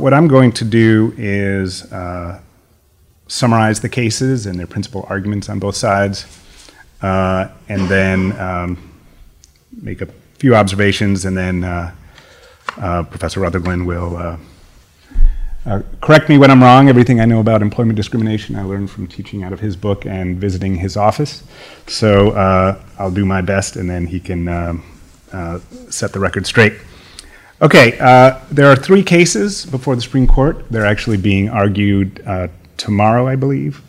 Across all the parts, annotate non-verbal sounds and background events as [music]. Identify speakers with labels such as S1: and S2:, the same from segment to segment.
S1: What I'm going to do is uh, summarize the cases and their principal arguments on both sides, uh, and then um, make a few observations, and then uh, uh Professor Rutherglen will uh, uh, correct me when I'm wrong. Everything I know about employment discrimination I learned from teaching out of his book and visiting his office. So I'll do my best, and then he can um, set the record straight. Okay, uh, there are three cases before the Supreme Court. They're actually being argued uh, tomorrow, I believe.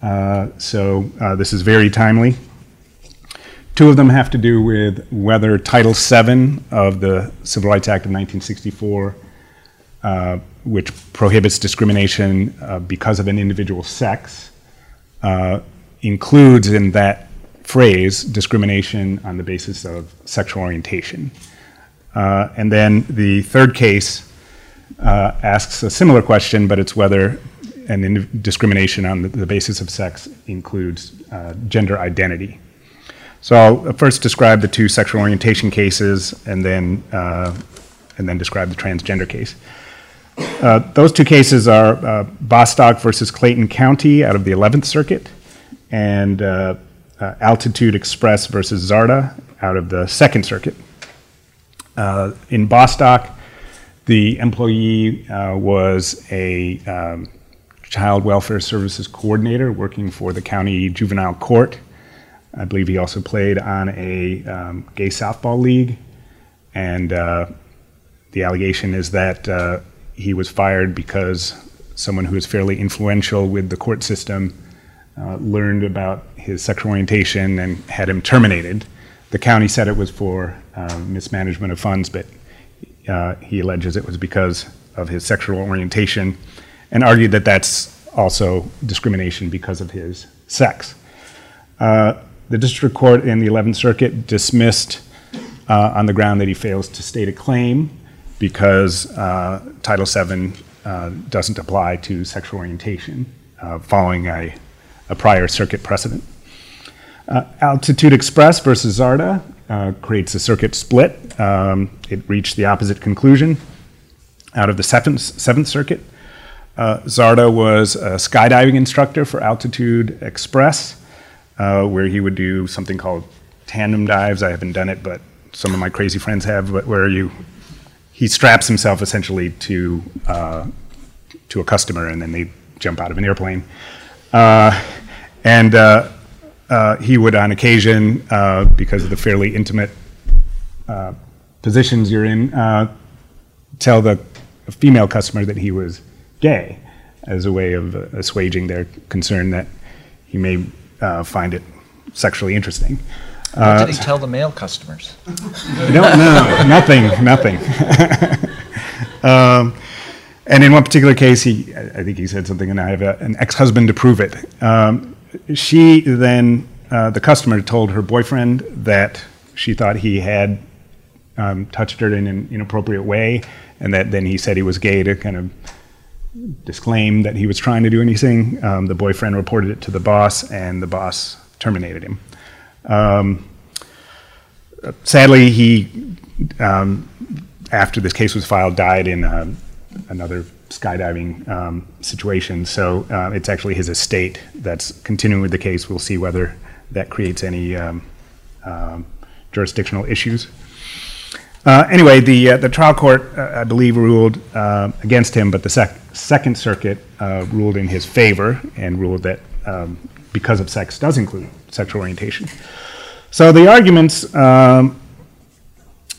S1: Uh, so uh, this is very timely. Two of them have to do with whether Title VII of the Civil Rights Act of 1964, uh, which prohibits discrimination uh, because of an individual's sex, includes in that phrase discrimination on the basis of sexual orientation. Uh, and then the third case uh, asks a similar question, but it's whether an discrimination on the, the, basis of sex includes uh, gender identity. So I'll first describe the two sexual orientation cases, and then uh, and then describe the transgender case. Uh, those two cases are uh, Bostock versus Clayton County out of the 11th Circuit, and Altitude Express versus Zarda out of the Second Circuit. Uh, in Bostock, the employee uh, was a um, child welfare services coordinator working for the county juvenile court. I believe he also played on a um, gay softball league. And uh, the allegation is that uh, he was fired because someone who is fairly influential with the court system uh, learned about his sexual orientation and had him terminated. The county said it was for uh, mismanagement of funds, but uh, he alleges it was because of his sexual orientation and argued that that's also discrimination because of his sex. Uh, the district court in the 11th Circuit dismissed uh, on the ground that he fails to state a claim because uh, Title VII uh, doesn't apply to sexual orientation following a, a prior circuit precedent. Uh, Altitude Express versus Zarda uh, creates a circuit split. Um, it reached the opposite conclusion out of the seventh, seventh Circuit. Uh, Zarda was a skydiving instructor for Altitude Express, uh, where he would do something called tandem dives. I haven't done it, but some of my crazy friends have, but where you he straps himself essentially to uh, to a customer, and then they jump out of an airplane. Uh, and uh, he would, on occasion, uh, because of the fairly intimate uh, positions you're in, uh, tell the female customer that he was gay as a way of assuaging their concern that he may uh, find it sexually interesting.
S2: What did he tell the male customers?
S1: I don't know. nothing, nothing. [laughs] um, and in one particular case, he, I think he said something, and I have a, an ex-husband to prove it. Um, she then, uh, the customer told her boyfriend that she thought he had um, touched her in an inappropriate way, and that then he said he was gay to kind of disclaim that he was trying to do anything. Um, the boyfriend reported it to the boss, and the boss terminated him. Um, sadly, he, um, after this case was filed, died in uh, another skydiving um, situation. So uh, it's actually his estate that's continuing with the case. We'll see whether that creates any um, um, jurisdictional issues. Uh, anyway, the uh, the trial court, uh, I believe, ruled uh, against him, but the sec- Second Circuit ruled in his favor and ruled that um, because of sex does include sexual orientation. So the arguments. Um,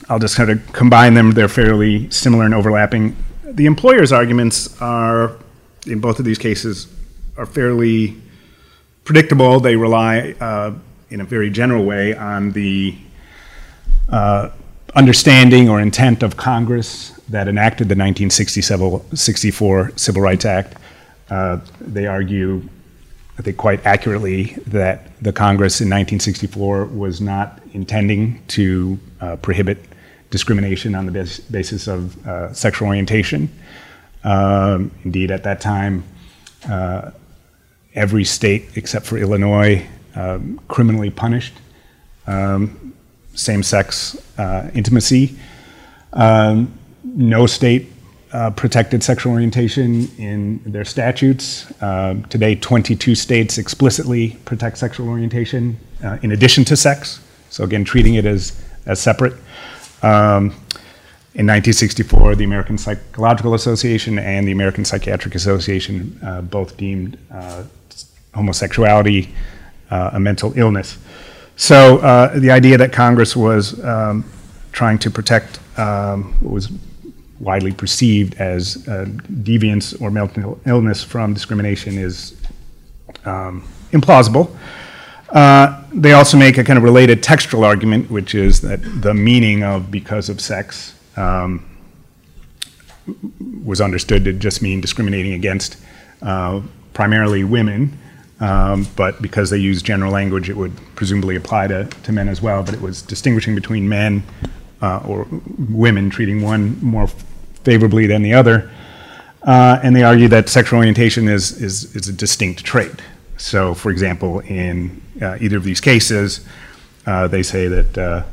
S1: I'll just kind of combine them. They're fairly similar and overlapping the employer's arguments are, in both of these cases, are fairly predictable. They rely, uh, in a very general way, on the uh, understanding or intent of Congress that enacted the 1964 Civil Rights Act. Uh, they argue, I think, quite accurately that the Congress in 1964 was not intending to uh, prohibit discrimination on the bas- basis of uh, sexual orientation. Um, indeed, at that time, uh, every state except for Illinois um, criminally punished um, same sex uh, intimacy. Um, no state uh, protected sexual orientation in their statutes. Uh, today, 22 states explicitly protect sexual orientation uh, in addition to sex. So again, treating it as, as separate. Um, in 1964, the American Psychological Association and the American Psychiatric Association uh, both deemed uh, homosexuality uh, a mental illness. So uh, the idea that Congress was um, trying to protect um, what was widely perceived as uh, deviance or mental illness from discrimination is um, implausible. Uh, they also make a kind of related textual argument, which is that the meaning of because of sex um, was understood to just mean discriminating against uh, primarily women. Um, but because they use general language, it would presumably apply to, to men as well. But it was distinguishing between men uh, or women, treating one more favorably than the other. Uh, and they argue that sexual orientation is, is, is a distinct trait. So, for example, in uh, either of these cases, uh, they say that uh,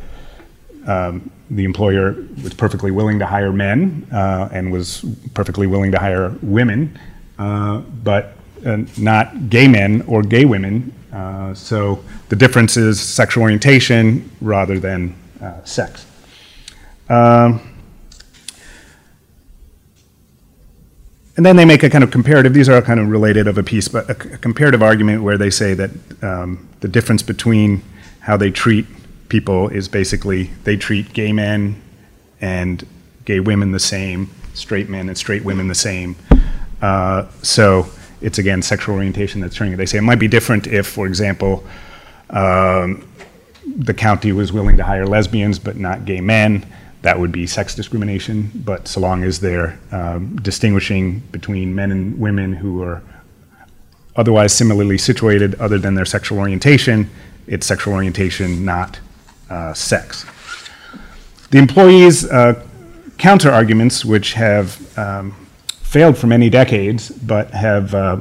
S1: um, the employer was perfectly willing to hire men uh, and was perfectly willing to hire women, uh, but not gay men or gay women. So the difference is sexual orientation rather than sex. Um, and then they make a kind of comparative, these are all kind of related of a piece, but a, comparative argument where they say that um, the difference between how they treat people is basically they treat gay men and gay women the same, straight men and straight women the same. Uh, so it's again sexual orientation that's turning it. They say it might be different if, for example, um, the county was willing to hire lesbians but not gay men. That would be sex discrimination. But so long as they're um, distinguishing between men and women who are otherwise similarly situated, other than their sexual orientation, it's sexual orientation, not uh, sex. The employees' uh, counter arguments, which have um, failed for many decades, but have uh,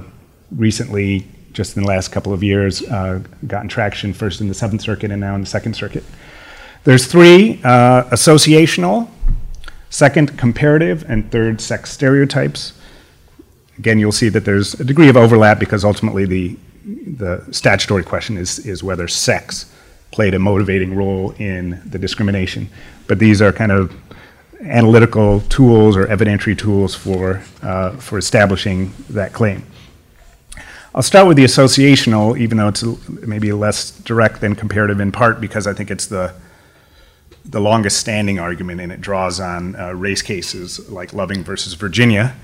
S1: recently, just in the last couple of years, uh, gotten traction first in the Seventh Circuit and now in the Second Circuit. There's three uh, associational, second comparative, and third sex stereotypes. Again, you'll see that there's a degree of overlap because ultimately the, the statutory question is, is whether sex played a motivating role in the discrimination. But these are kind of analytical tools or evidentiary tools for, uh, for establishing that claim. I'll start with the associational, even though it's maybe less direct than comparative in part because I think it's the, the longest standing argument and it draws on uh, race cases like Loving versus Virginia.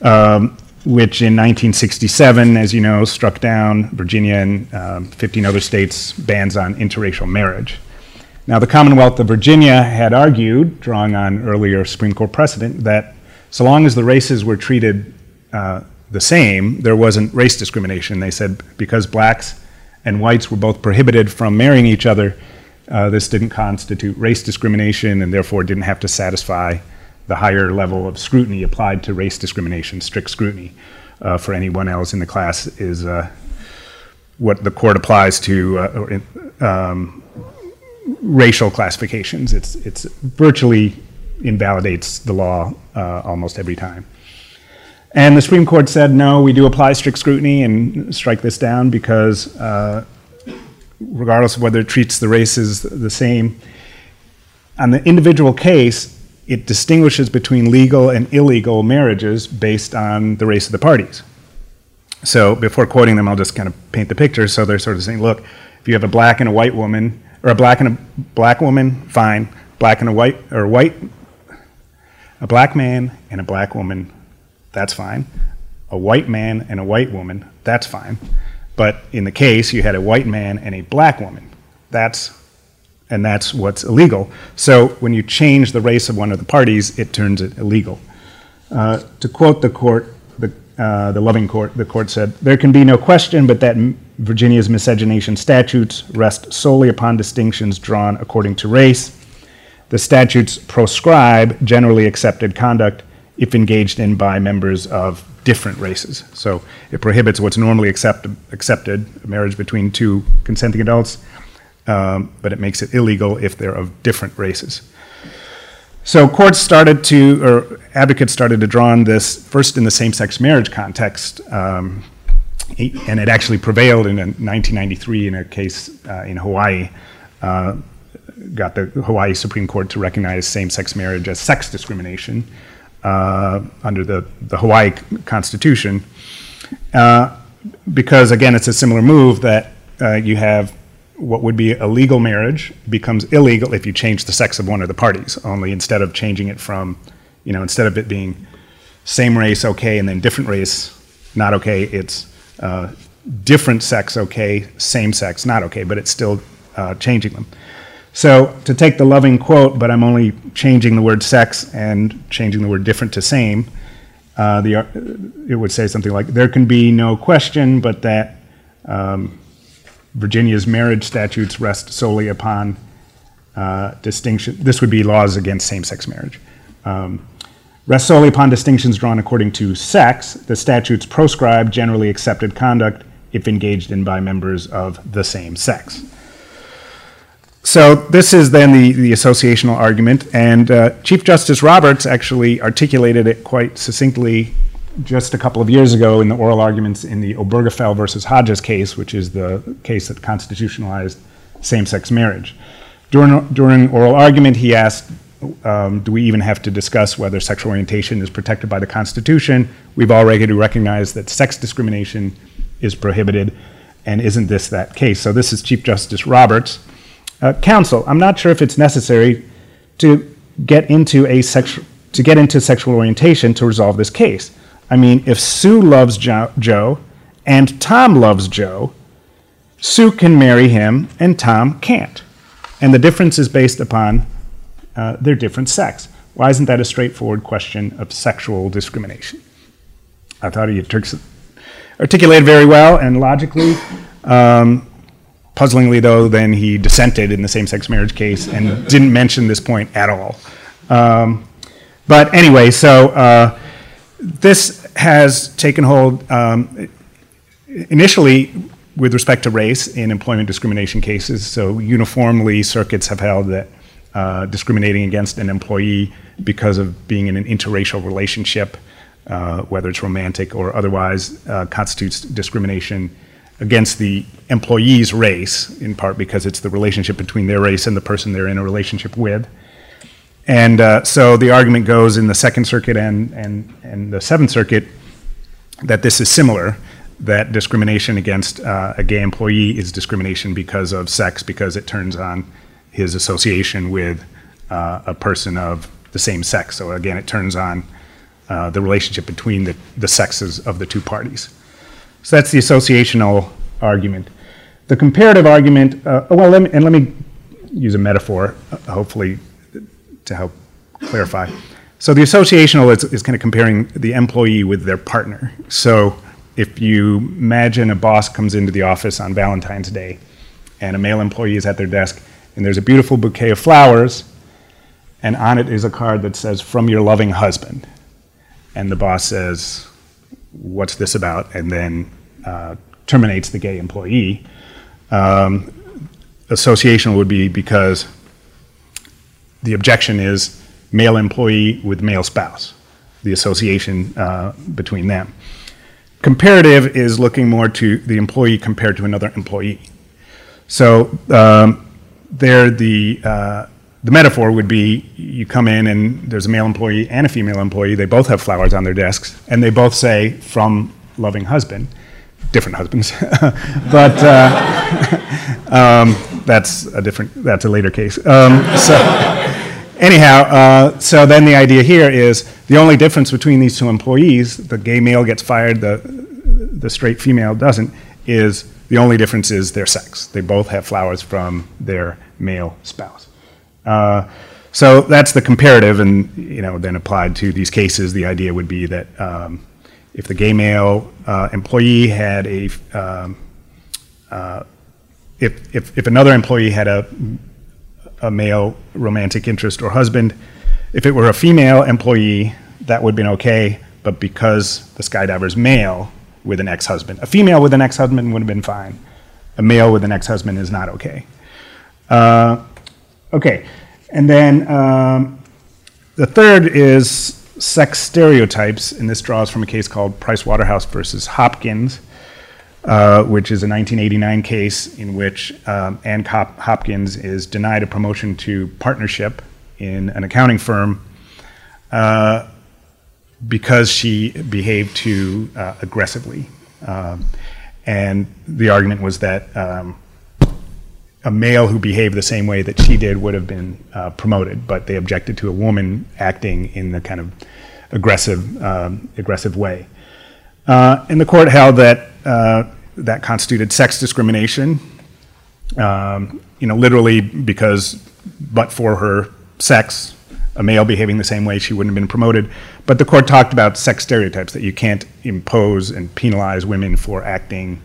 S1: Um, which in 1967, as you know, struck down Virginia and um, 15 other states' bans on interracial marriage. Now, the Commonwealth of Virginia had argued, drawing on earlier Supreme Court precedent, that so long as the races were treated uh, the same, there wasn't race discrimination. They said because blacks and whites were both prohibited from marrying each other, uh, this didn't constitute race discrimination and therefore didn't have to satisfy the higher level of scrutiny applied to race discrimination, strict scrutiny uh, for anyone else in the class is uh, what the court applies to uh, um, racial classifications. It's, it's virtually invalidates the law uh, almost every time. And the Supreme Court said, no, we do apply strict scrutiny and strike this down because uh, regardless of whether it treats the races the same, on the individual case, it distinguishes between legal and illegal marriages based on the race of the parties. So before quoting them, I'll just kind of paint the picture. So they're sort of saying, look, if you have a black and a white woman, or a black and a black woman, fine. Black and a white, or white, a black man and a black woman, that's fine. A white man and a white woman, that's fine. But in the case, you had a white man and a black woman. That's and that's what's illegal. So when you change the race of one of the parties, it turns it illegal. Uh, to quote the court, uh, the Loving Court, the court said, There can be no question but that Virginia's miscegenation statutes rest solely upon distinctions drawn according to race. The statutes proscribe generally accepted conduct if engaged in by members of different races. So it prohibits what's normally accept, accepted, marriage between two consenting adults, um, but it makes it illegal if they're of different races. So courts started to, or advocates started to draw on this first in the same-sex marriage context, um, and it actually prevailed in 1993 in a case uh, in Hawaii. Uh, got the Hawaii Supreme Court to recognize same-sex marriage as sex discrimination uh, under the, the Hawaii Constitution, uh, because again, it's a similar move that uh, you have what would be a legal marriage becomes illegal if you change the sex of one of the parties. Only instead of changing it from, you know, instead of it being same race okay and then different race not okay, it's uh, different sex okay, same sex not okay, but it's still uh, changing them. So to take the loving quote, but I'm only changing the word sex and changing the word different to same, uh, the, it would say something like, there can be no question but that um, Virginia's marriage statutes rest solely upon uh, distinction. This would be laws against same-sex marriage. Um, rest solely upon distinctions drawn according to sex. The statutes proscribe generally accepted conduct if engaged in by members of the same sex. So this is then the, the associational argument, and uh, Chief Justice Roberts actually articulated it quite succinctly just a couple of years ago in the oral arguments in the Obergefell versus Hodges case, which is the case that constitutionalized same-sex marriage. During, during oral argument, he asked, um, do we even have to discuss whether sexual orientation is protected by the Constitution? We've already recognized that sex discrimination is prohibited, and isn't this that case? So this is Chief Justice Roberts. Uh, counsel, I'm not sure if it's necessary to get into a sexual to get into sexual orientation to resolve this case. I mean, if Sue loves jo- Joe and Tom loves Joe, Sue can marry him and Tom can't. And the difference is based upon uh, their different sex. Why isn't that a straightforward question of sexual discrimination? I thought he articulated very well and logically. Um, Puzzlingly, though, then he dissented in the same sex marriage case and didn't mention this point at all. Um, but anyway, so uh, this has taken hold um, initially with respect to race in employment discrimination cases. So, uniformly, circuits have held that uh, discriminating against an employee because of being in an interracial relationship, uh, whether it's romantic or otherwise, uh, constitutes discrimination against the employee's race, in part because it's the relationship between their race and the person they're in a relationship with. And uh, so the argument goes in the Second Circuit and, and, and the Seventh Circuit that this is similar, that discrimination against uh, a gay employee is discrimination because of sex, because it turns on his association with uh, a person of the same sex. So again, it turns on uh, the relationship between the, the sexes of the two parties. So that's the associational argument. The comparative argument, uh, well, let me, and let me use a metaphor, uh, hopefully, to help clarify. So the associational is, is kind of comparing the employee with their partner. So if you imagine a boss comes into the office on Valentine's Day, and a male employee is at their desk, and there's a beautiful bouquet of flowers, and on it is a card that says, From your loving husband. And the boss says, what's this about, and then uh, terminates the gay employee. Um, association would be because the objection is male employee with male spouse, the association uh, between them. Comparative is looking more to the employee compared to another employee. So um, there, the uh, the metaphor would be you come in and there's a male employee and a female employee. They both have flowers on their desks, and they both say from loving husband, different husbands. [laughs] but uh, [laughs] um, that's a different. That's a later case. Um, so anyhow, uh, so then the idea here is the only difference between these two employees, the gay male gets fired, the the straight female doesn't, is the only difference is their sex. They both have flowers from their male spouse. Uh, so that's the comparative, and you know, then applied to these cases, the idea would be that um, if the gay male uh, employee had a, um, uh, if, if, if another employee had a, a male romantic interest or husband, if it were a female employee, that would have been okay, but because the skydiver's male with an ex-husband, a female with an ex-husband would have been fine. A male with an ex-husband is not okay. Uh, Okay, and then um, the third is sex stereotypes, and this draws from a case called Price Waterhouse versus Hopkins, uh, which is a 1989 case in which um, Ann Hop- Hopkins is denied a promotion to partnership in an accounting firm uh, because she behaved too uh, aggressively. Um, and the argument was that um, a male who behaved the same way that she did would have been uh, promoted, but they objected to a woman acting in the kind of aggressive, um, aggressive way. Uh, and the court held that uh, that constituted sex discrimination, um, you know, literally because, but for her sex, a male behaving the same way, she wouldn't have been promoted. But the court talked about sex stereotypes that you can't impose and penalize women for acting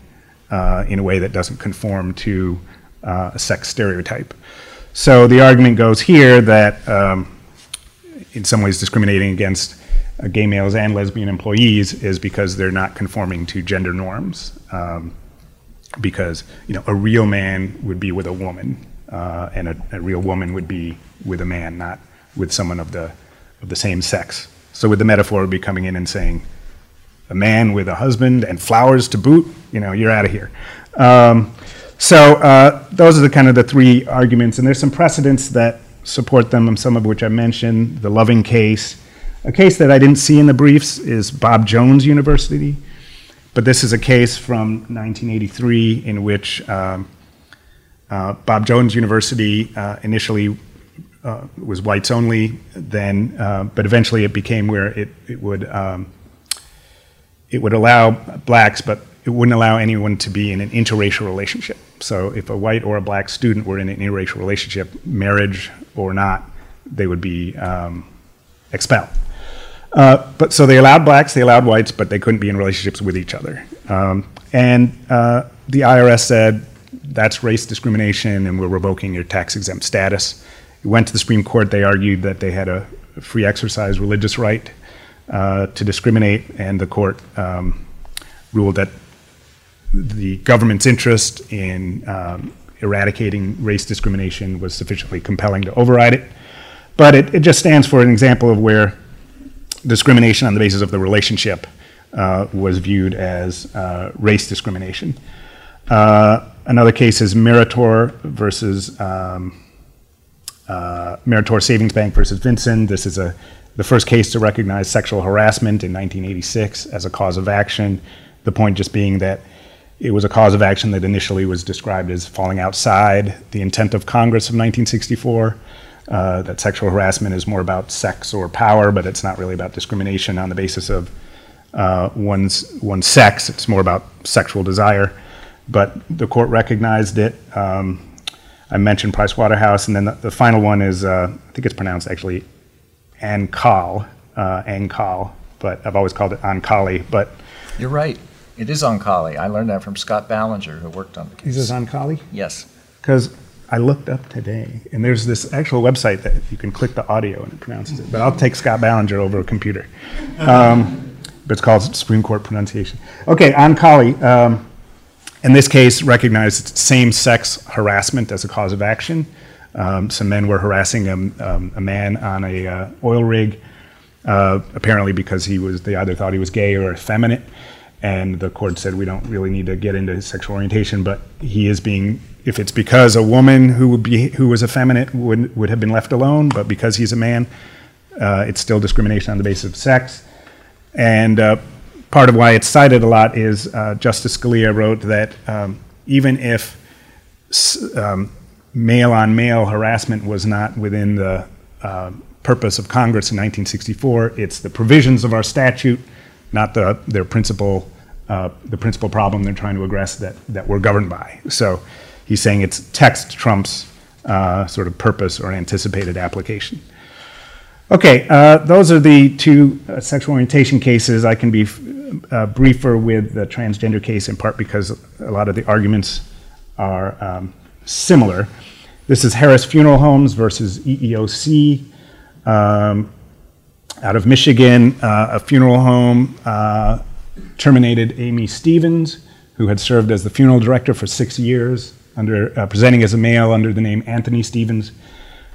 S1: uh, in a way that doesn't conform to uh, a sex stereotype. So the argument goes here that, um, in some ways, discriminating against uh, gay males and lesbian employees is because they're not conforming to gender norms. Um, because you know, a real man would be with a woman, uh, and a, a real woman would be with a man, not with someone of the of the same sex. So, with the metaphor, would be coming in and saying, a man with a husband and flowers to boot, you know, you're out of here. Um, so uh, those are the kind of the three arguments, and there's some precedents that support them, some of which I mentioned. The Loving case, a case that I didn't see in the briefs is Bob Jones University, but this is a case from 1983 in which um, uh, Bob Jones University uh, initially uh, was whites only, then, uh, but eventually it became where it, it would um, it would allow blacks, but it wouldn't allow anyone to be in an interracial relationship. So if a white or a black student were in an interracial relationship, marriage or not, they would be um, expelled. Uh, but so they allowed blacks, they allowed whites, but they couldn't be in relationships with each other. Um, and uh, the IRS said that's race discrimination, and we're revoking your tax exempt status. It went to the Supreme Court. They argued that they had a free exercise religious right uh, to discriminate, and the court um, ruled that the government's interest in um, eradicating race discrimination was sufficiently compelling to override it. But it, it just stands for an example of where discrimination on the basis of the relationship uh, was viewed as uh, race discrimination. Uh, another case is Meritor versus um, uh, Meritor Savings Bank versus Vinson. This is a the first case to recognize sexual harassment in 1986 as a cause of action. The point just being that it was a cause of action that initially was described as falling outside the intent of Congress of 1964. Uh, that sexual harassment is more about sex or power, but it's not really about discrimination on the basis of uh, one's one's sex. It's more about sexual desire. But the court recognized it. Um, I mentioned Price Waterhouse, and then the, the final one is uh, I think it's pronounced actually Oncale, uh, Oncale, but I've always called it Oncale. But
S2: you're right. It is Oncale. I learned that from Scott Ballenger, who worked on the case.
S1: Is this Oncale?
S2: Yes.
S1: Because I looked up today, and there's this actual website that you can click the audio and it pronounces it. But I'll take Scott Ballenger over a computer. Um, but it's called Supreme Court pronunciation. Okay, Oncale. Um, in this case, recognized same-sex harassment as a cause of action. Um, some men were harassing a, um, a man on a uh, oil rig, uh, apparently because he was they either thought he was gay or effeminate and the court said we don't really need to get into his sexual orientation, but he is being if it's because a woman who would be who was effeminate would would have been left alone, but because he's a man, uh, it's still discrimination on the basis of sex. And uh, part of why it's cited a lot is uh, Justice Scalia wrote that um, even if um, male on male harassment was not within the uh, purpose of Congress in 1964, it's the provisions of our statute, not the, their principal uh, the principal problem they're trying to address that, that we're governed by. So he's saying it's text trumps uh, sort of purpose or anticipated application. Okay, uh, those are the two uh, sexual orientation cases. I can be uh, briefer with the transgender case in part because a lot of the arguments are um, similar. This is Harris Funeral Homes versus EEOC. Um, out of Michigan, uh, a funeral home terminated Aimee Stephens, who had served as the funeral director for six years, under uh, presenting as a male under the name Anthony Stephens,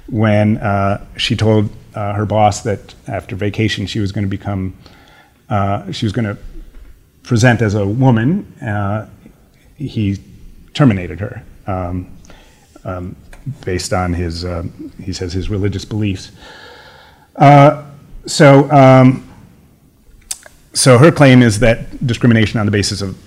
S1: when uh, she told uh, her boss that after vacation she was going to become, uh, she was going to present as a woman, uh, he terminated her um, um, based on his, uh, he says, his religious beliefs. So, um, so her claim is that discrimination on the basis of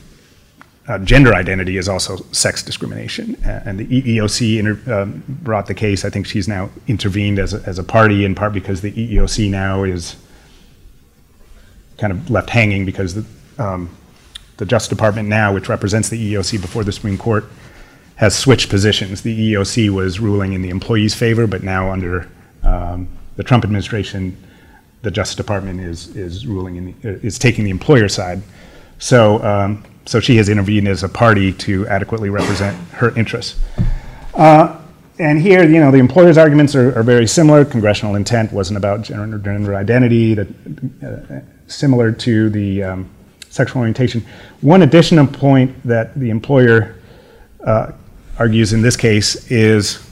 S1: uh, gender identity is also sex discrimination. Uh, and the EEOC inter- um, brought the case. I think she's now intervened as a, as a party, in part because the EEOC now is kind of left hanging because the, um, the Justice Department now, which represents the EEOC before the Supreme Court, has switched positions. The EEOC was ruling in the employee's favor, but now under um, the Trump administration, the Justice Department is is ruling in the, is taking the employer side. So um, so she has intervened as a party to adequately represent her interests. Uh, and here, you know, the employer's arguments are, are, very similar. Congressional intent wasn't about gender, gender identity, that, uh, similar to the um, sexual orientation. One additional point that the employer uh, argues in this case is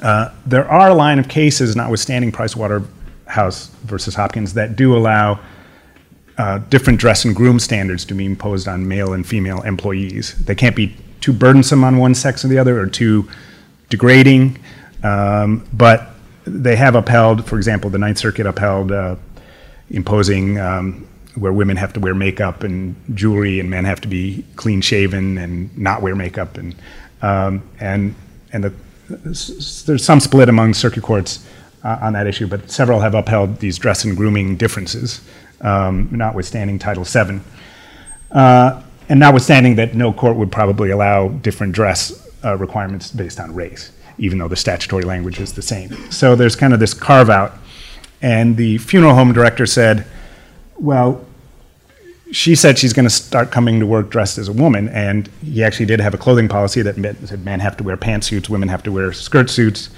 S1: uh, there are a line of cases, notwithstanding Pricewaterhouse versus Hopkins, that do allow uh, different dress and groom standards to be imposed on male and female employees. They can't be too burdensome on one sex or the other or too degrading, um, but they have upheld, for example, the Ninth Circuit upheld uh, imposing um, where women have to wear makeup and jewelry and men have to be clean shaven and not wear makeup and um, and and the, there's some split among circuit courts on that issue, but several have upheld these dress and grooming differences um, notwithstanding Title VII. Uh, and notwithstanding that no court would probably allow different dress uh, requirements based on race, even though the statutory language is the same. So there's kind of this carve out. And the funeral home director said, well, she said she's going to start coming to work dressed as a woman, and he actually did have a clothing policy that said men have to wear pantsuits, women have to wear skirt suits,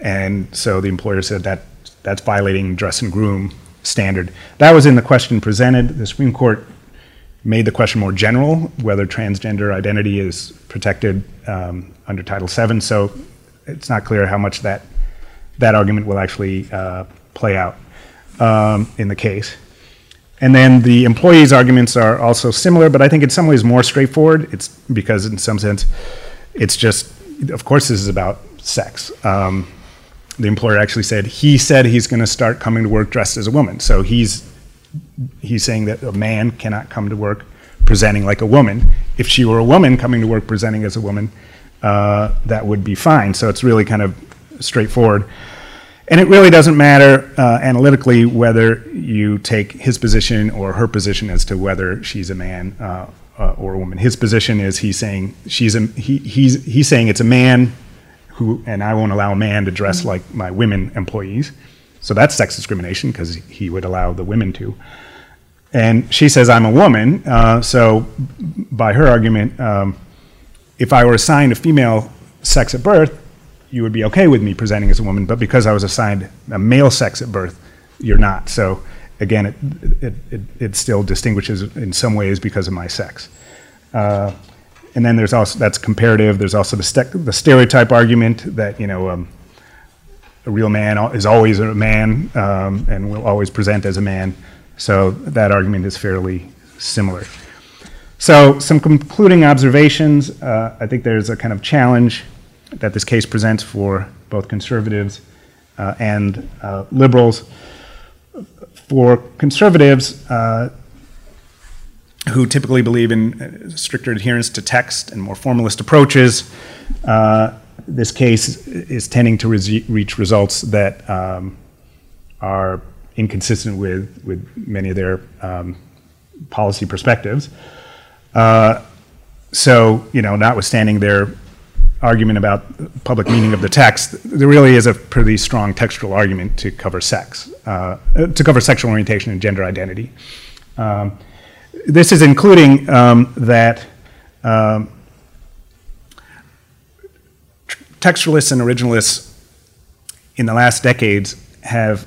S1: and so the employer said that that's violating dress and groom standard. That was in the question presented. The Supreme Court made the question more general, whether transgender identity is protected um, under Title VII. So it's not clear how much that that argument will actually uh, play out um, in the case. And then the employees' arguments are also similar, but I think in some ways more straightforward. It's because in some sense, it's just, of course, this is about sex. Um, the employer actually said he said he's going to start coming to work dressed as a woman. So he's he's saying that a man cannot come to work presenting like a woman. If she were a woman coming to work presenting as a woman, uh, that would be fine. So it's really kind of straightforward. And it really doesn't matter uh, analytically whether you take his position or her position as to whether she's a man uh, uh or a woman. His position is he's saying she's a, he, he's, he's saying it's a man who, and I won't allow a man to dress mm-hmm. like my women employees. So that's sex discrimination because he would allow the women to. And she says, I'm a woman. Uh, so, by her argument, um, if I were assigned a female sex at birth, you would be okay with me presenting as a woman. But because I was assigned a male sex at birth, you're not. So, again, it, it, it, it still distinguishes in some ways because of my sex. Uh, and then there's also that's comparative. There's also the, st- the stereotype argument that you know um, a real man is always a man um, and will always present as a man. So that argument is fairly similar. So some concluding observations. Uh, I think there's a kind of challenge that this case presents for both conservatives uh, and uh, liberals. For conservatives, uh, who typically believe in uh, stricter adherence to text and more formalist approaches. Uh, this case is tending to re- reach results that um, are inconsistent with, with many of their um, policy perspectives. Uh, so, you know, notwithstanding their argument about public meaning of the text, there really is a pretty strong textual argument to cover sex, uh, to cover sexual orientation and gender identity. Um, this is including um, that um, textualists and originalists in the last decades have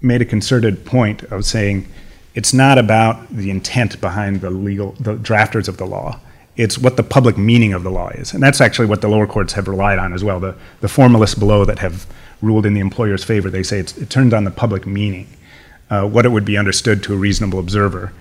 S1: made a concerted point of saying it's not about the intent behind the legal the drafters of the law it's what the public meaning of the law is and that's actually what the lower courts have relied on as well the, the formalists below that have ruled in the employer's favor. They say it turns on the public meaning, uh, what it would be understood to a reasonable observer.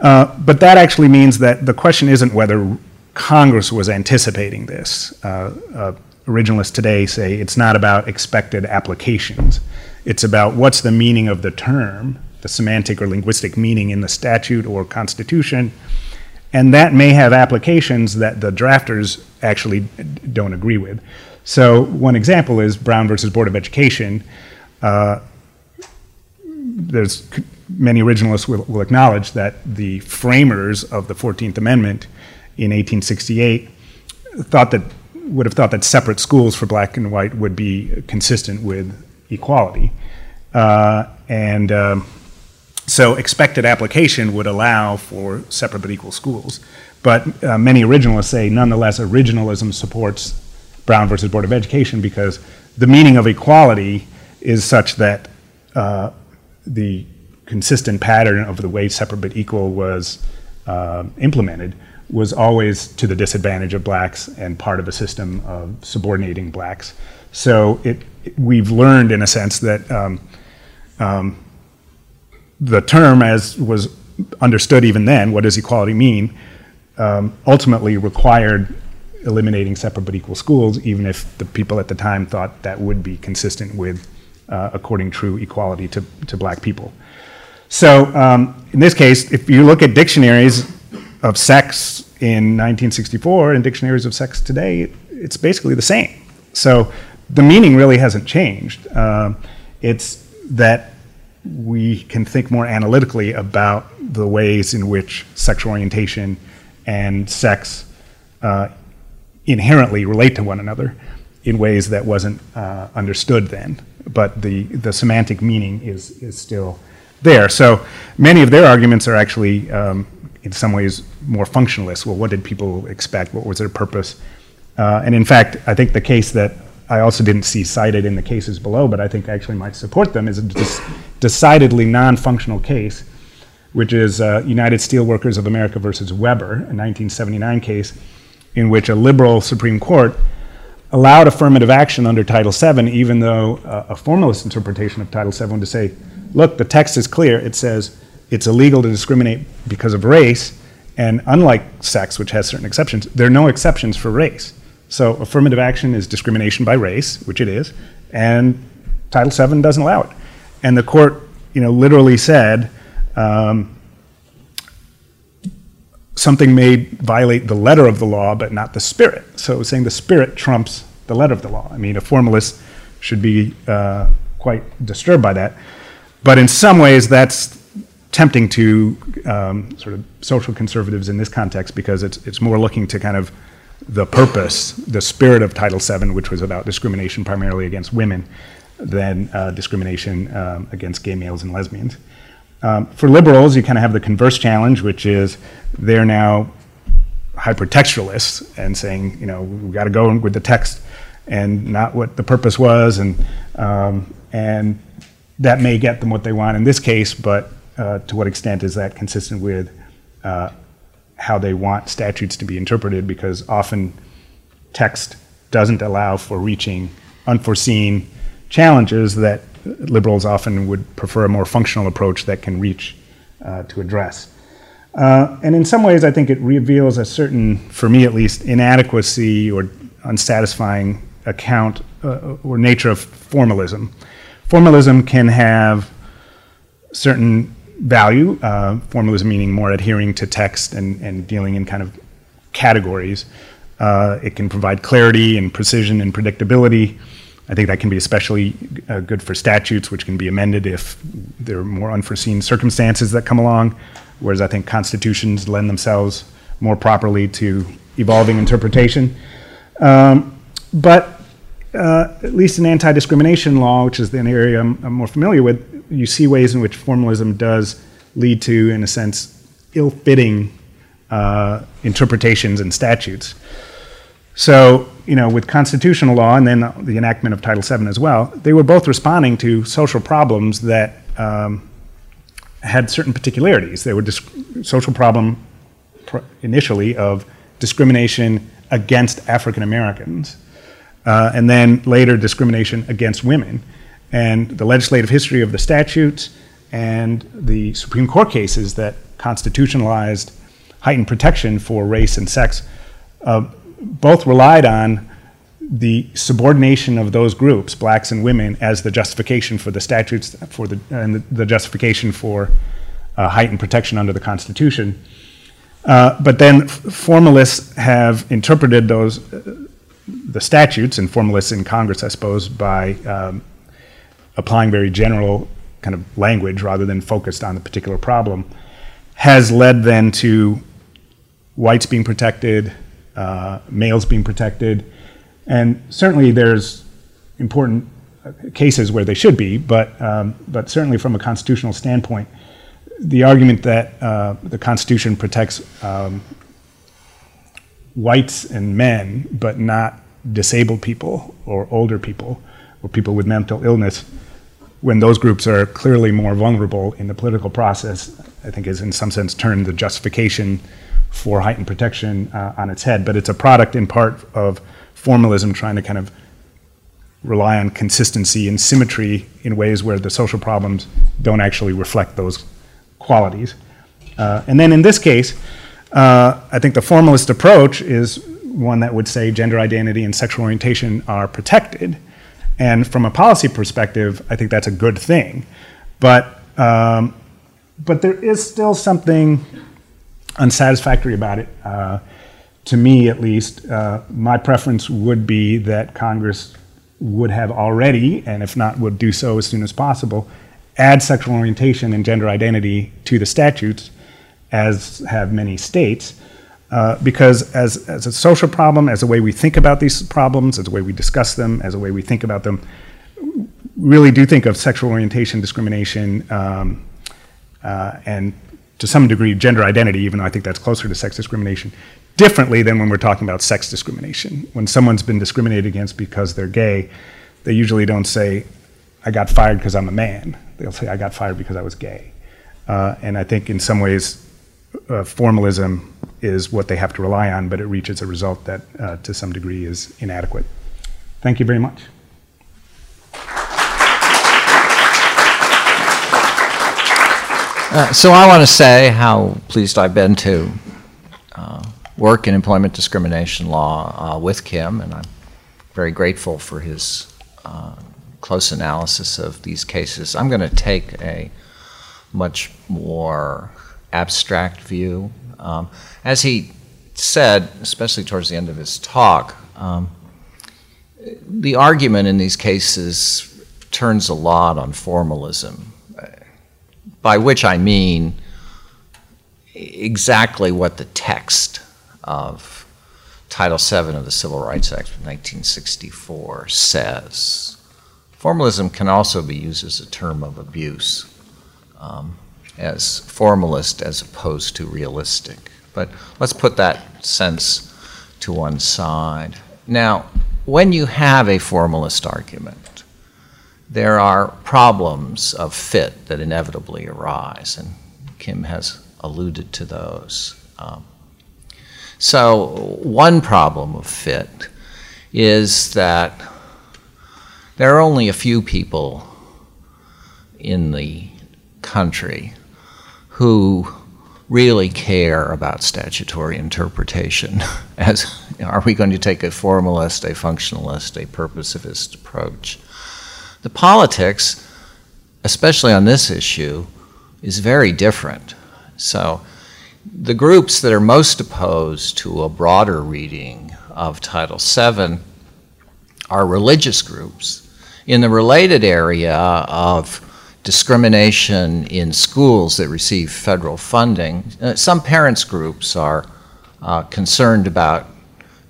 S1: Uh, but that actually means that the question isn't whether Congress was anticipating this. Uh, uh, originalists today say it's not about expected applications. It's about what's the meaning of the term, the semantic or linguistic meaning in the statute or constitution, and that may have applications that the drafters actually don't agree with. So one example is Brown versus Board of Education. Uh, there's many originalists will, will, acknowledge that the framers of the 14th Amendment in 1868 thought that would have thought that separate schools for black and white would be consistent with equality. Uh, and um, so expected application would allow for separate but equal schools. But uh, many originalists say, nonetheless, originalism supports Brown versus Board of Education because the meaning of equality is such that uh, the consistent pattern of the way separate but equal was uh, implemented was always to the disadvantage of blacks and part of a system of subordinating blacks. So it, we've learned, in a sense, that um, um, the term, as was understood even then, what does equality mean, um, ultimately required eliminating separate but equal schools, even if the people at the time thought that would be consistent with uh, according true equality to, to black people. So um, in this case, if you look at dictionaries of sex in 1964 and dictionaries of sex today, it's basically the same. So the meaning really hasn't changed. Uh, it's that we can think more analytically about the ways in which sexual orientation and sex uh, inherently relate to one another in ways that wasn't uh, understood then. But the, the semantic meaning is, is still there. So many of their arguments are actually, um, in some ways, more functionalist. Well, what did people expect? What was their purpose? Uh, and in fact, I think the case that I also didn't see cited in the cases below, but I think actually might support them, is a decidedly non functional case, which is uh, United Steelworkers of America versus Weber, a 1979 case, in which a liberal Supreme Court allowed affirmative action under Title VII, even though uh, a formalist interpretation of Title VII would say, look, the text is clear. It says it's illegal to discriminate because of race, and unlike sex, which has certain exceptions, there are no exceptions for race. So affirmative action is discrimination by race, which it is, and Title VII doesn't allow it. And the court, you know, literally said um, something may violate the letter of the law, but not the spirit. So it was saying the spirit trumps the letter of the law. I mean, a formalist should be uh, quite disturbed by that. But in some ways, that's tempting to um, sort of social conservatives in this context because it's, it's more looking to kind of the purpose, the spirit of Title VII, which was about discrimination primarily against women, than uh, discrimination um, against gay males and lesbians. Um, for liberals, you kind of have the converse challenge, which is they're now hypertextualists and saying, you know, we've got to go with the text and not what the purpose was, and um, and that may get them what they want in this case, but uh, to what extent is that consistent with uh, how they want statutes to be interpreted because often text doesn't allow for reaching unforeseen challenges that liberals often would prefer a more functional approach that can reach uh, to address. Uh, and in some ways, I think it reveals a certain, for me at least, inadequacy or unsatisfying account uh, or nature of formalism. Formalism can have certain value, uh, formalism meaning more adhering to text and, and dealing in kind of categories. Uh, it can provide clarity and precision and predictability. I think that can be especially uh, good for statutes, which can be amended if there are more unforeseen circumstances that come along, whereas I think constitutions lend themselves more properly to evolving interpretation. Um, but uh, at least in anti discrimination law, which is an area I'm, I'm more familiar with, you see ways in which formalism does lead to, in a sense, ill fitting uh, interpretations and statutes. So, you know, with constitutional law and then the enactment of Title VII as well, they were both responding to social problems that um, had certain particularities. They were disc- social problem pr- initially of discrimination against African Americans. Uh, and then later discrimination against women. And the legislative history of the statutes and the Supreme Court cases that constitutionalized heightened protection for race and sex uh, both relied on the subordination of those groups, blacks and women, as the justification for the statutes for the and the, justification for uh, heightened protection under the Constitution. Uh, but then formalists have interpreted those uh, the statutes and formalists in Congress, I suppose, by um, applying very general kind of language rather than focused on the particular problem, has led then to whites being protected, uh, males being protected, and certainly there's important cases where they should be, but, um, but certainly from a constitutional standpoint, the argument that uh, the Constitution protects um, whites and men, but not disabled people or older people or people with mental illness, when those groups are clearly more vulnerable in the political process, I think is in some sense turned the justification for heightened protection uh, on its head. But it's a product in part of formalism trying to kind of rely on consistency and symmetry in ways where the social problems don't actually reflect those qualities. Uh, and then in this case, uh, I think the formalist approach is one that would say gender identity and sexual orientation are protected. And from a policy perspective, I think that's a good thing. But, um, but there is still something unsatisfactory about it. Uh, to me at least, uh, my preference would be that Congress would have already, and if not, would do so as soon as possible, add sexual orientation and gender identity to the statutes, as have many states. Uh, because as, as a social problem, as a way we think about these problems, as a way we discuss them, as a way we think about them, really do think of sexual orientation discrimination um, uh, and to some degree gender identity, even though I think that's closer to sex discrimination, differently than when we're talking about sex discrimination. When someone's been discriminated against because they're gay, they usually don't say, I got fired because I'm a man. They'll say, I got fired because I was gay. Uh, and I think in some ways, uh, formalism is what they have to rely on, but it reaches a result that uh, to some degree is inadequate. Thank you very much.
S2: Uh, so I want to say how pleased I've been to uh, work in employment discrimination law uh, with Kim, and I'm very grateful for his uh, close analysis of these cases. I'm going to take a much more abstract view. Um, as he said, especially towards the end of his talk, um, the argument in these cases turns a lot on formalism, by which I mean exactly what the text of Title VII of the Civil Rights Act of 1964 says. Formalism can also be used as a term of abuse, um, as formalist as opposed to realistic. But let's put that sense to one side. Now, when you have a formalist argument, there are problems of fit that inevitably arise, and Kim has alluded to those. Um, so, one problem of fit is that there are only a few people in the country who really care about statutory interpretation. [laughs] As are we going to take a formalist, a functionalist, a purposivist approach? The politics, especially on this issue, is very different. So the groups that are most opposed to a broader reading of Title VII are religious groups. In the related area of discrimination in schools that receive federal funding, uh, some parents' groups are uh, concerned about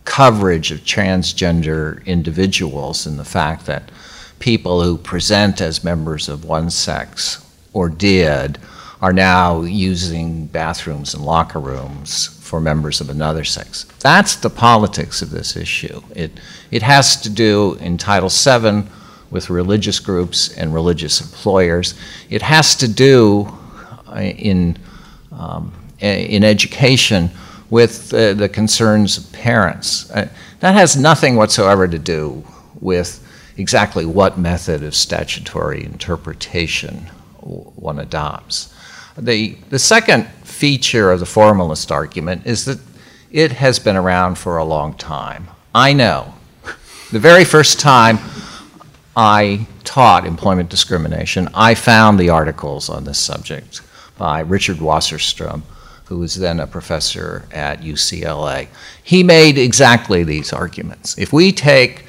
S2: coverage of transgender individuals and the fact that people who present as members of one sex or did are now using bathrooms and locker rooms for members of another sex. That's the politics of this issue. It, it has to do in Title VII with religious groups and religious employers. It has to do uh, in, um, in education with uh, the concerns of parents. Uh, that has nothing whatsoever to do with exactly what method of statutory interpretation one adopts. The, the second feature of the formalist argument is that it has been around for a long time. I know. The very first time I taught employment discrimination, I found the articles on this subject by Richard Wasserstrom, who was then a professor at UCLA. He made exactly these arguments. If we take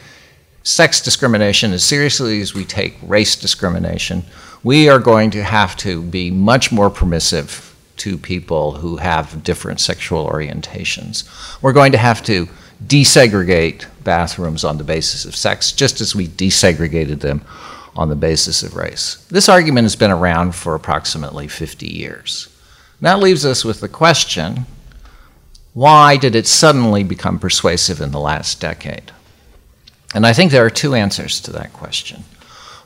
S2: sex discrimination as seriously as we take race discrimination, we are going to have to be much more permissive to people who have different sexual orientations. We're going to have to desegregate bathrooms on the basis of sex, just as we desegregated them on the basis of race. This argument has been around for approximately 50 years. That leaves us with the question why did it suddenly become persuasive in the last decade? And I think there are two answers to that question.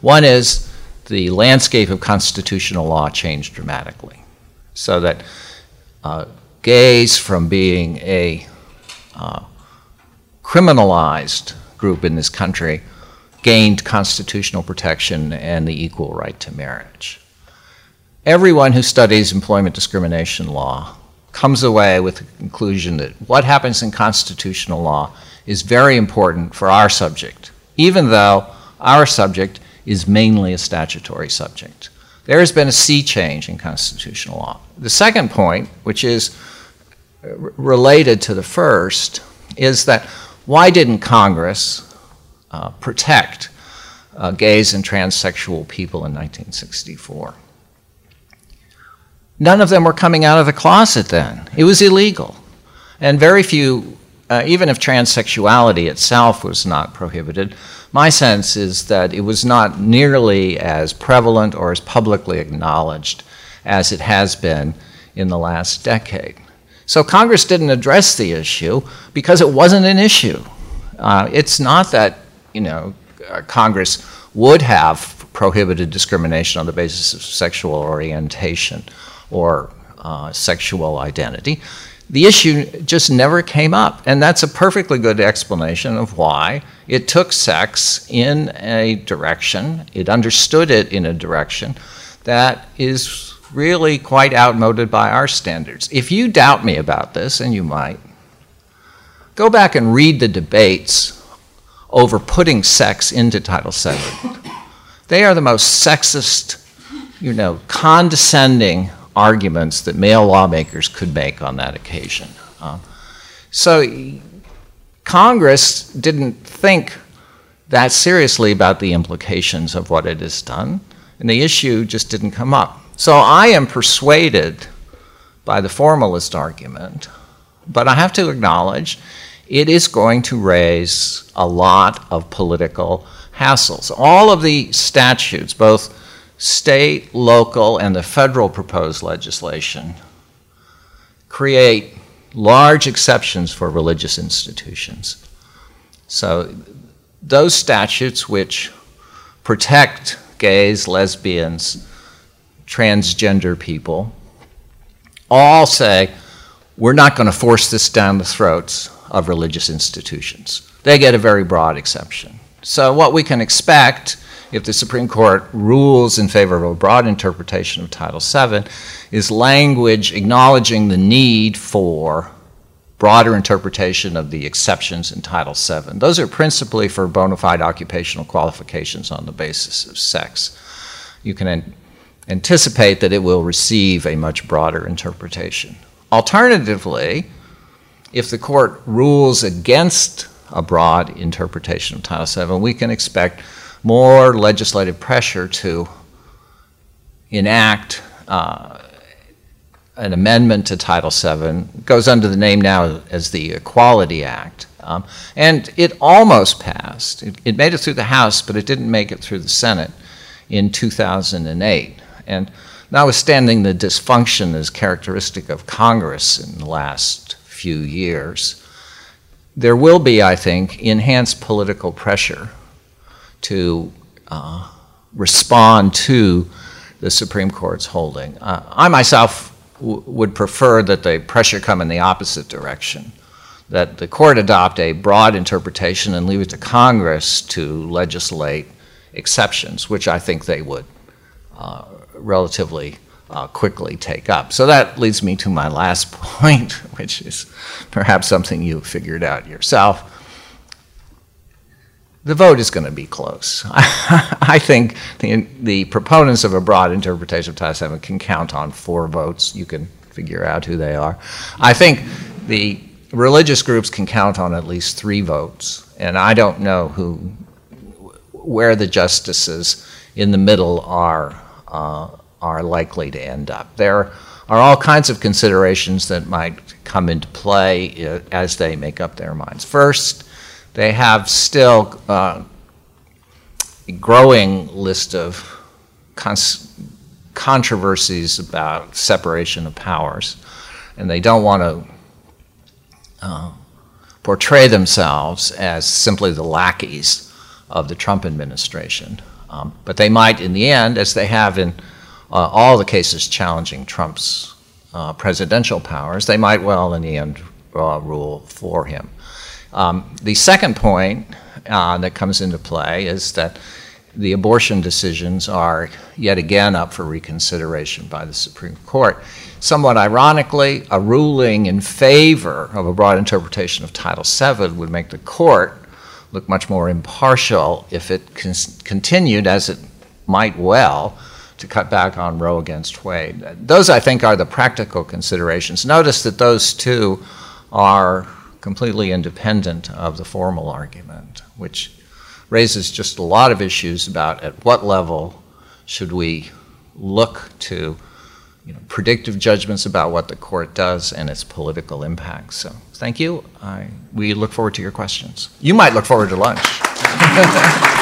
S2: One is the landscape of constitutional law changed dramatically so that uh, gays from being a uh, criminalized group in this country gained constitutional protection and the equal right to marriage. Everyone who studies employment discrimination law comes away with the conclusion that what happens in constitutional law is very important for our subject, even though our subject is mainly a statutory subject there has been a sea change in constitutional law. The second point, which is uh, related to the first, is that why didn't Congress uh, protect uh, gays and transsexual people in 1964? None of them were coming out of the closet then. It was illegal. And very few, uh, even if transsexuality itself was not prohibited, my sense is that it was not nearly as prevalent or as publicly acknowledged as it has been in the last decade. So Congress didn't address the issue because it wasn't an issue. Uh, it's not that, you know, uh, Congress would have prohibited discrimination on the basis of sexual orientation or uh, sexual identity. The issue just never came up. And that's a perfectly good explanation of why it took sex in a direction, it understood it in a direction that is really quite outmoded by our standards. If you doubt me about this, and you might, go back and read the debates over putting sex into Title VII. They are the most sexist, you know, condescending arguments that male lawmakers could make on that occasion. Uh, so Congress didn't think that seriously about the implications of what it has done, and the issue just didn't come up. So I am persuaded by the formalist argument, but I have to acknowledge it is going to raise a lot of political hassles. All of the statutes, both state, local, and the federal proposed legislation, create large exceptions for religious institutions. So those statutes which protect gays, lesbians, transgender people, all say we're not going to force this down the throats of religious institutions. They get a very broad exception. So, what we can expect if the Supreme Court rules in favor of a broad interpretation of Title VII, is language acknowledging the need for broader interpretation of the exceptions in Title VII. Those are principally for bona fide occupational qualifications on the basis of sex. You can an- anticipate that it will receive a much broader interpretation. Alternatively, if the court rules against a broad interpretation of Title VII, we can expect more legislative pressure to enact uh, an amendment to Title VII, goes under the name now as the Equality Act. Um, and it almost passed. It, it, made it through the House, but it didn't make it through the Senate in 2008. And notwithstanding the dysfunction as characteristic of Congress in the last few years, there will be, I think, enhanced political pressure to uh, respond to the Supreme Court's holding. Uh, I myself would prefer that the pressure come in the opposite direction, that the court adopt a broad interpretation and leave it to Congress to legislate exceptions, which I think they would uh, relatively uh, quickly take up. So that leads me to my last [laughs] point, which is perhaps something you figured out yourself. The vote is going to be close. [laughs] I think the, the proponents of a broad interpretation of Title VII can count on four votes. You can figure out who they are. I think the religious groups can count on at least three votes, and I don't know who, where the justices in the middle are are likely to end up. There are all kinds of considerations that might come into play uh, as they make up their minds. First, they have still uh, a growing list of controversies about separation of powers, and they don't want to uh, portray themselves as simply the lackeys of the Trump administration. Um, but they might, in the end, as they have in uh, all the cases challenging Trump's uh, presidential powers, they might well, in the end, uh, rule for him. Um, the second point uh, that comes into play is that the abortion decisions are yet again up for reconsideration by the Supreme Court. Somewhat ironically, a ruling in favor of a broad interpretation of Title VII would make the court look much more impartial if it con- continued, as it might well, to cut back on Roe against Wade. Those, I think, are the practical considerations. Notice that those two are completely independent of the formal argument, which raises just a lot of issues about at what level should we look to you know, predictive judgments about what the court does and its political impact. So thank you. I, we look forward to your questions. You might look forward to lunch. [laughs]